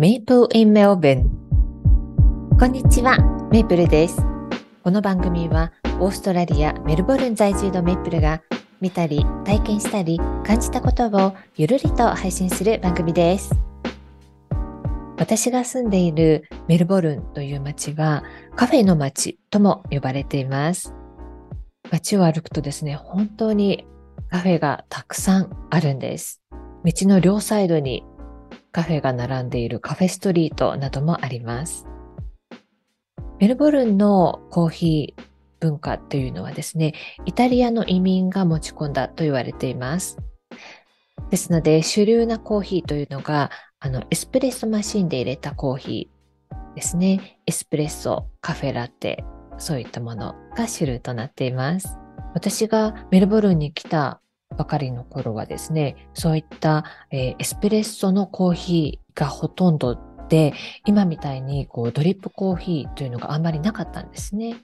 Maple in Melbourne こんにちは、メイプルです。この番組はオーストラリア・メルボルン在住のメイプルが見たり体験したり感じたことをゆるりと配信する番組です。私が住んでいるメルボルンという街はカフェの街とも呼ばれています。街を歩くとですね、本当にカフェがたくさんあるんです。道の両サイドにカフェが並んでいるカフェストリートなどもあります。メルボルンのコーヒー文化というのはですね、イタリアの移民が持ち込んだと言われています。ですので、主流なコーヒーというのが、あの、エスプレッソマシンで入れたコーヒーですね。エスプレッソ、カフェラテ、そういったものが主流となっています。私がメルボルンに来たばかりの頃はですね、そういった、えーエスプレッソのコーヒーがほとんどで、今みたいにこうドリップコーヒーというのがあんまりなかったんですね。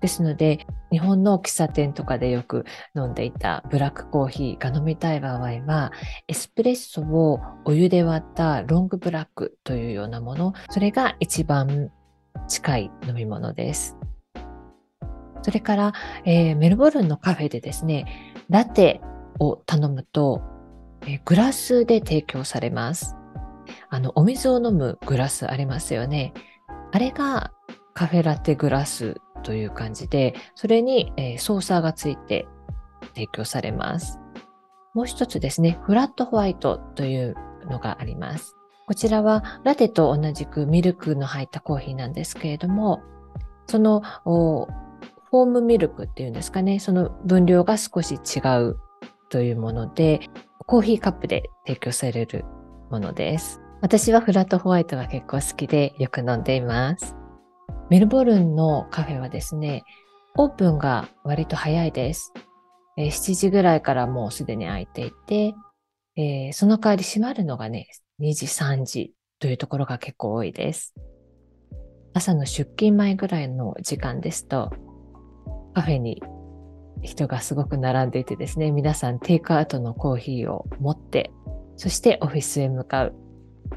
ですので、日本の喫茶店とかでよく飲んでいたブラックコーヒーが飲みたい場合は、エスプレッソをお湯で割ったロングブラックというようなもの、それが一番近い飲み物です。それから、えーメルボルンのカフェでですね、ラテを頼むと、えーグラスで提供されます。あの、お水を飲むグラスありますよね。あれがカフェラテグラスという感じで、それに、えーソーサーがついて提供されます。もう一つですね、フラットホワイトというのがあります。こちらはラテと同じくミルクの入ったコーヒーなんですけれども、そのおフォームミルクっていうんですかね、その分量が少し違うというもので、コーヒーカップで提供されるものです。私はフラットホワイトが結構好きでよく飲んでいます。メルボルンのカフェはですね、オープンが割と早いです。7時ぐらいからもうすでに開いていて、えその代わり閉まるのがね、2時、3時というところが結構多いです。朝の出勤前ぐらいの時間ですと、カフェに人がすごく並んでいてですね、皆さんテイクアウトのコーヒーを持って、そしてオフィスへ向かう。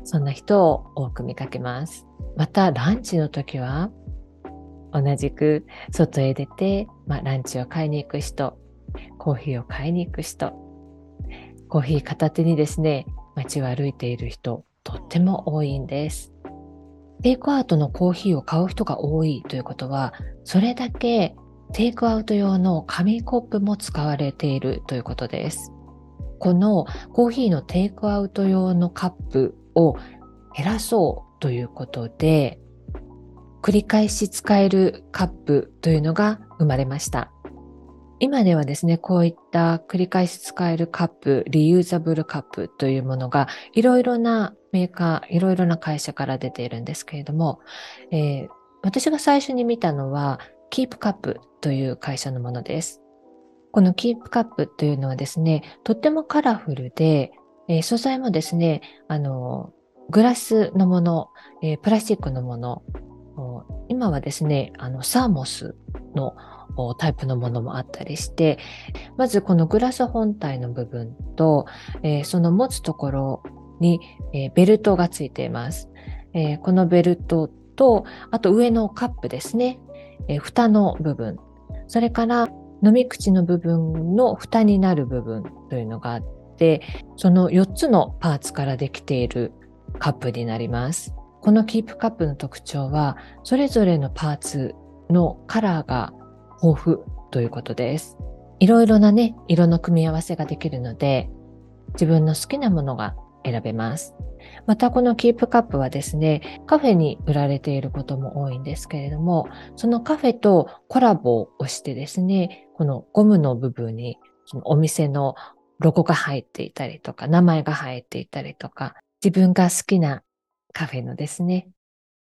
そんな人を多く見かけます。またランチの時は、同じく外へ出て、まあ、ランチを買いに行く人、コーヒーを買いに行く人、コーヒー片手にですね、街を歩いている人、とっても多いんです。テイクアウトのコーヒーを買う人が多いということは、それだけテイクアウト用の紙コップも使われているということです。このコーヒーのテイクアウト用のカップを減らそうということで、繰り返し使えるカップというのが生まれました。今ではですね、こういった繰り返し使えるカップ、リユーザブルカップというものがいろいろなメーカー、いろいろな会社から出ているんですけれども、えー私が最初に見たのは、キープカップという会社のものです。このキープカップというのはですね、とってもカラフルで、えー素材もですね、あの、グラスのもの、えープラスチックのもの、今はですね、あの、サーモスのタイプのものもあったりして、まずこのグラス本体の部分と、えーその持つところに、えーベルトがついています。えーこのベルトと、あと上のカップですね、えー蓋の部分、それから飲み口の部分の蓋になる部分というのがあって、その4つのパーツからできているカップになります。このキープカップの特徴は、それぞれのパーツのカラーが豊富ということです。いろいろなね、色の組み合わせができるので、自分の好きなものが選べます。またこのキープカップはですね、カフェに売られていることも多いんですけれども、そのカフェとコラボをしてですね、このゴムの部分にそのお店のロゴが入っていたりとか、名前が入っていたりとか、自分が好きなカフェのですね、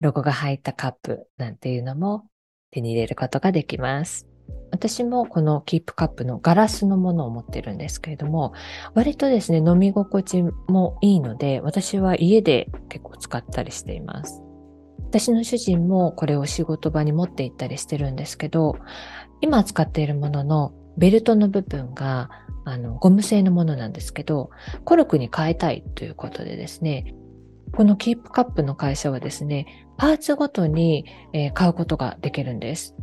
ロゴが入ったカップなんていうのも手に入れることができます。私もこのキープカップのガラスのものを持ってるんですけれども、割とですね、飲み心地もいいので、私は家で結構使ったりしています。私の主人もこれを仕事場に持って行ったりしてるんですけど、今使っているもののベルトの部分があのゴム製のものなんですけど、コルクに変えたいということでですね、このキープカップの会社はですね、パーツごとに、えー、買うことができるんです。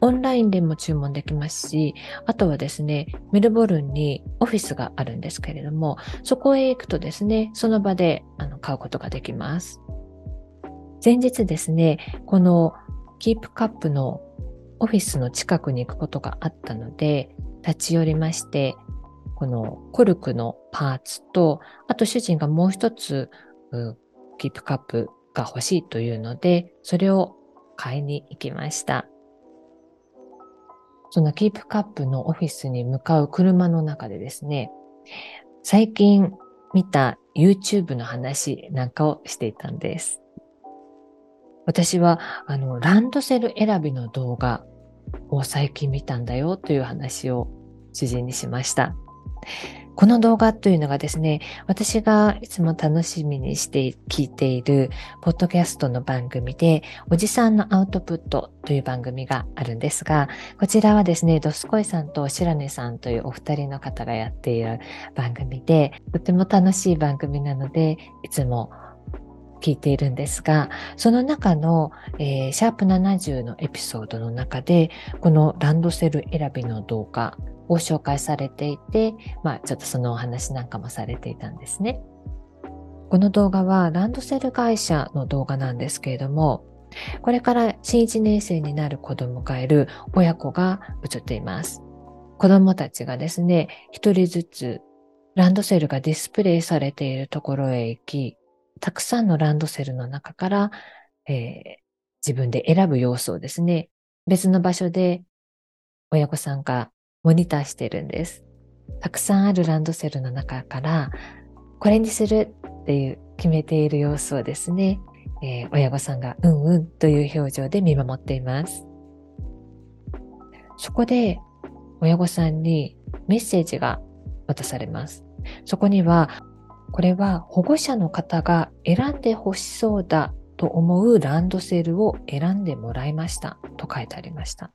オンラインでも注文できますし、あとはですね、メルボルンにオフィスがあるんですけれども、そこへ行くとですね、その場であの買うことができます。前日ですね、このキープカップのオフィスの近くに行くことがあったので、立ち寄りまして、このコルクのパーツと、あと主人がもう一つ、キープカップが欲しいというので、それを買いに行きました。そのキープカップのオフィスに向かう車の中でですね、最近見た YouTube の話なんかをしていたんです。私は、あの、ランドセル選びの動画を最近見たんだよという話を主人にしました。この動画というのがですね、私がいつも楽しみにして聞いているポッドキャストの番組で、おじさんのアウトプットという番組があるんですが、こちらはですね、ドスコイさんと白根さんというお二人の方がやっている番組で、とても楽しい番組なので、いつも聞いているんですが、その中の、えー、シャープ70のエピソードの中で、このランドセル選びの動画を紹介されていて、まあ、ちょっとそのお話なんかもされていたんですね。この動画はランドセル会社の動画なんですけれども、これから新1年生になる子供がいる親子が映っています。子供たちがですね、一人ずつランドセルがディスプレイされているところへ行き、たくさんのランドセルの中から、えー、自分で選ぶ様子をですね、別の場所で親御さんがモニターしてるんです。たくさんあるランドセルの中から、これにするっていう決めている様子をですね、えー、親御さんがうんうんという表情で見守っています。そこで親御さんにメッセージが渡されます。そこには、これは保護者の方が選んで欲しそうだと思うランドセルを選んでもらいましたと書いてありました。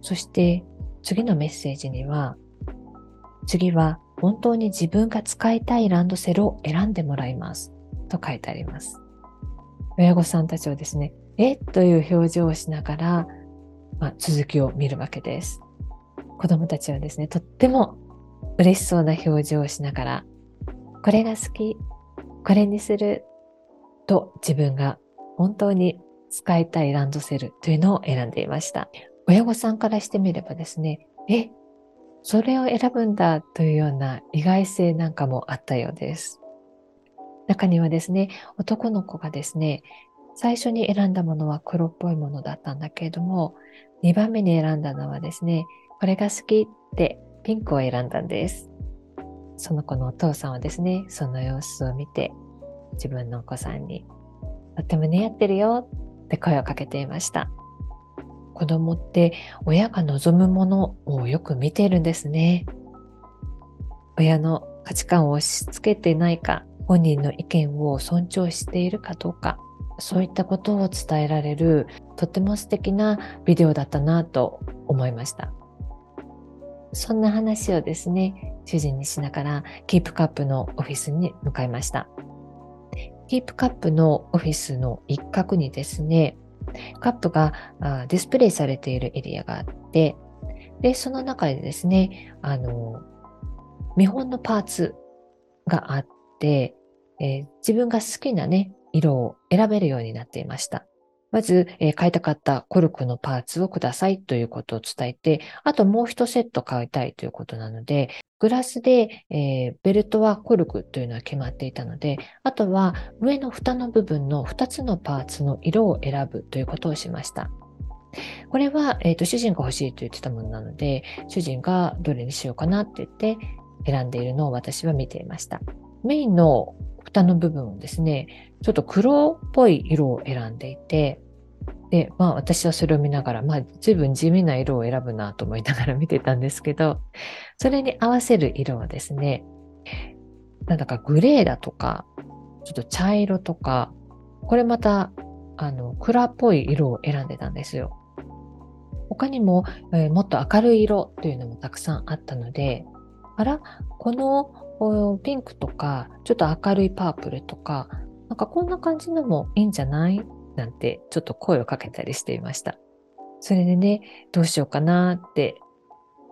そして次のメッセージには、次は本当に自分が使いたいランドセルを選んでもらいますと書いてあります。親御さんたちはですね、え？という表情をしながら、まあ、続きを見るわけです。子供たちはですね、とっても嬉しそうな表情をしながら、これが好き、これにすると自分が本当に使いたいランドセルというのを選んでいました。親御さんからしてみればですね、え、それを選ぶんだというような意外性なんかもあったようです。中にはですね、男の子がですね、最初に選んだものは黒っぽいものだったんだけれども、2番目に選んだのはですね、これが好きってピンクを選んだんです。その子のお父さんはですね、その様子を見て、自分のお子さんに、とっても似合ってるよって声をかけていました。子供って親が望むものをよく見てるんですね。親の価値観を押し付けてないか、本人の意見を尊重しているかどうか、そういったことを伝えられるとても素敵なビデオだったなと思いました。そんな話をですね、主人にしながらキープカップのオフィスに向かいました。キープカップのオフィスの一角にですね、カップがディスプレイされているエリアがあって、で、その中でですね、あの、見本のパーツがあって、えー、自分が好きなね、色を選べるようになっていました。まず、えー、買いたかったコルクのパーツをくださいということを伝えて、あともう一セット買いたいということなので、グラスで、えー、ベルトはコルクというのは決まっていたので、あとは上の蓋の部分の2つのパーツの色を選ぶということをしました。これは、えーと、主人が欲しいと言ってたものなので、主人がどれにしようかなって言って選んでいるのを私は見ていました。メインの蓋の部分をですね、ちょっと黒っぽい色を選んでいて、で、まあ私はそれを見ながら、まあ随分地味な色を選ぶなと思いながら見てたんですけど、それに合わせる色はですね、なんだかグレーだとか、ちょっと茶色とか、これまた、あの、蔵っぽい色を選んでたんですよ。他にも、えー、もっと明るい色というのもたくさんあったので、あら、このピンクとか、ちょっと明るいパープルとか、なんかこんな感じのもいいんじゃない？なんてちょっと声をかけたりしていました。それでね、どうしようかなって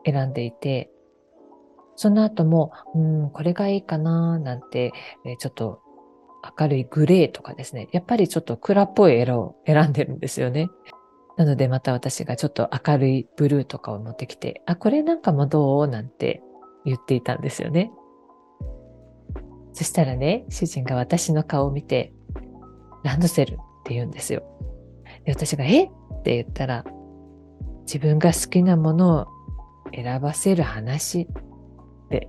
選んでいて、その後も、うん、これがいいかななんて、えちょっと明るいグレーとかですね、やっぱりちょっと暗っぽい色を選んでるんですよね。なのでまた私がちょっと明るいブルーとかを持ってきて、あ、これなんかもどう？なんて言っていたんですよね。そしたらね、主人が私の顔を見て、ランドセルって言うんですよ。で私が、え？って言ったら、自分が好きなものを選ばせる話って。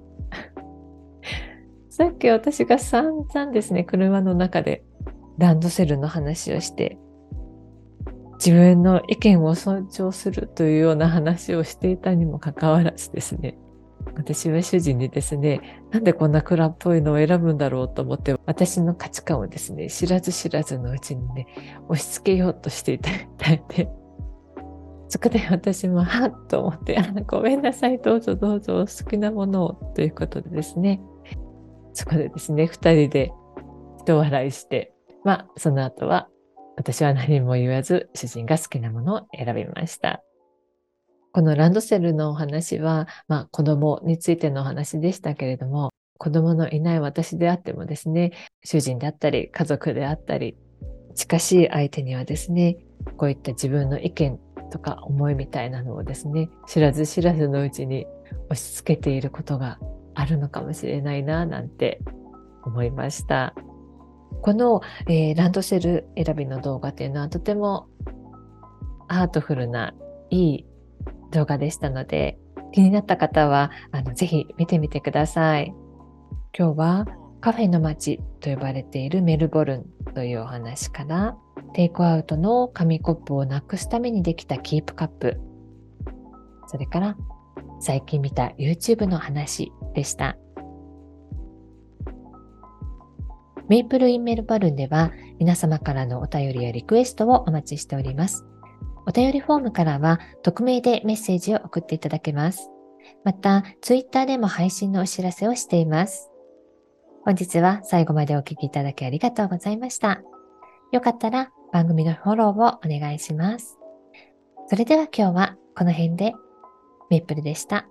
さっき私が散々ですね、車の中でランドセルの話をして、自分の意見を尊重するというような話をしていたにもかかわらずですね、私は主人にですね、なんでこんな暗っぽいのを選ぶんだろうと思って、私の価値観をですね、知らず知らずのうちにね、押し付けようとしていた みたいで、そこで私も、はっと思って、あごめんなさい、どうぞどうぞお、好きなものを、ということでですね、そこでですね、二人で人笑いして、まあ、その後は、私は何も言わず、主人が好きなものを選びました。このランドセルのお話は、まあ、子供についてのお話でしたけれども、子供のいない私であってもですね、主人であったり、家族であったり、近しい相手にはですね、こういった自分の意見とか思いみたいなのをですね、知らず知らずのうちに押し付けていることがあるのかもしれないな、なんて思いました。この、えー、ランドセル選びの動画っていうのはとてもアートフルないい動画でしたので、気になった方は、あの、ぜひ見てみてください。今日はカフェの街と呼ばれているメルボルンというお話から、テイクアウトの紙コップをなくすためにできたキープカップ、それから最近見た YouTube の話でした。メイプルインメルボルンでは皆様からのお便りやリクエストをお待ちしております。お便りフォームからは匿名でメッセージを送っていただけます。また、ツイッターでも配信のお知らせをしています。本日は最後までお聴きいただきありがとうございました。よかったら番組のフォローをお願いします。それでは今日はこの辺でメイプルでした。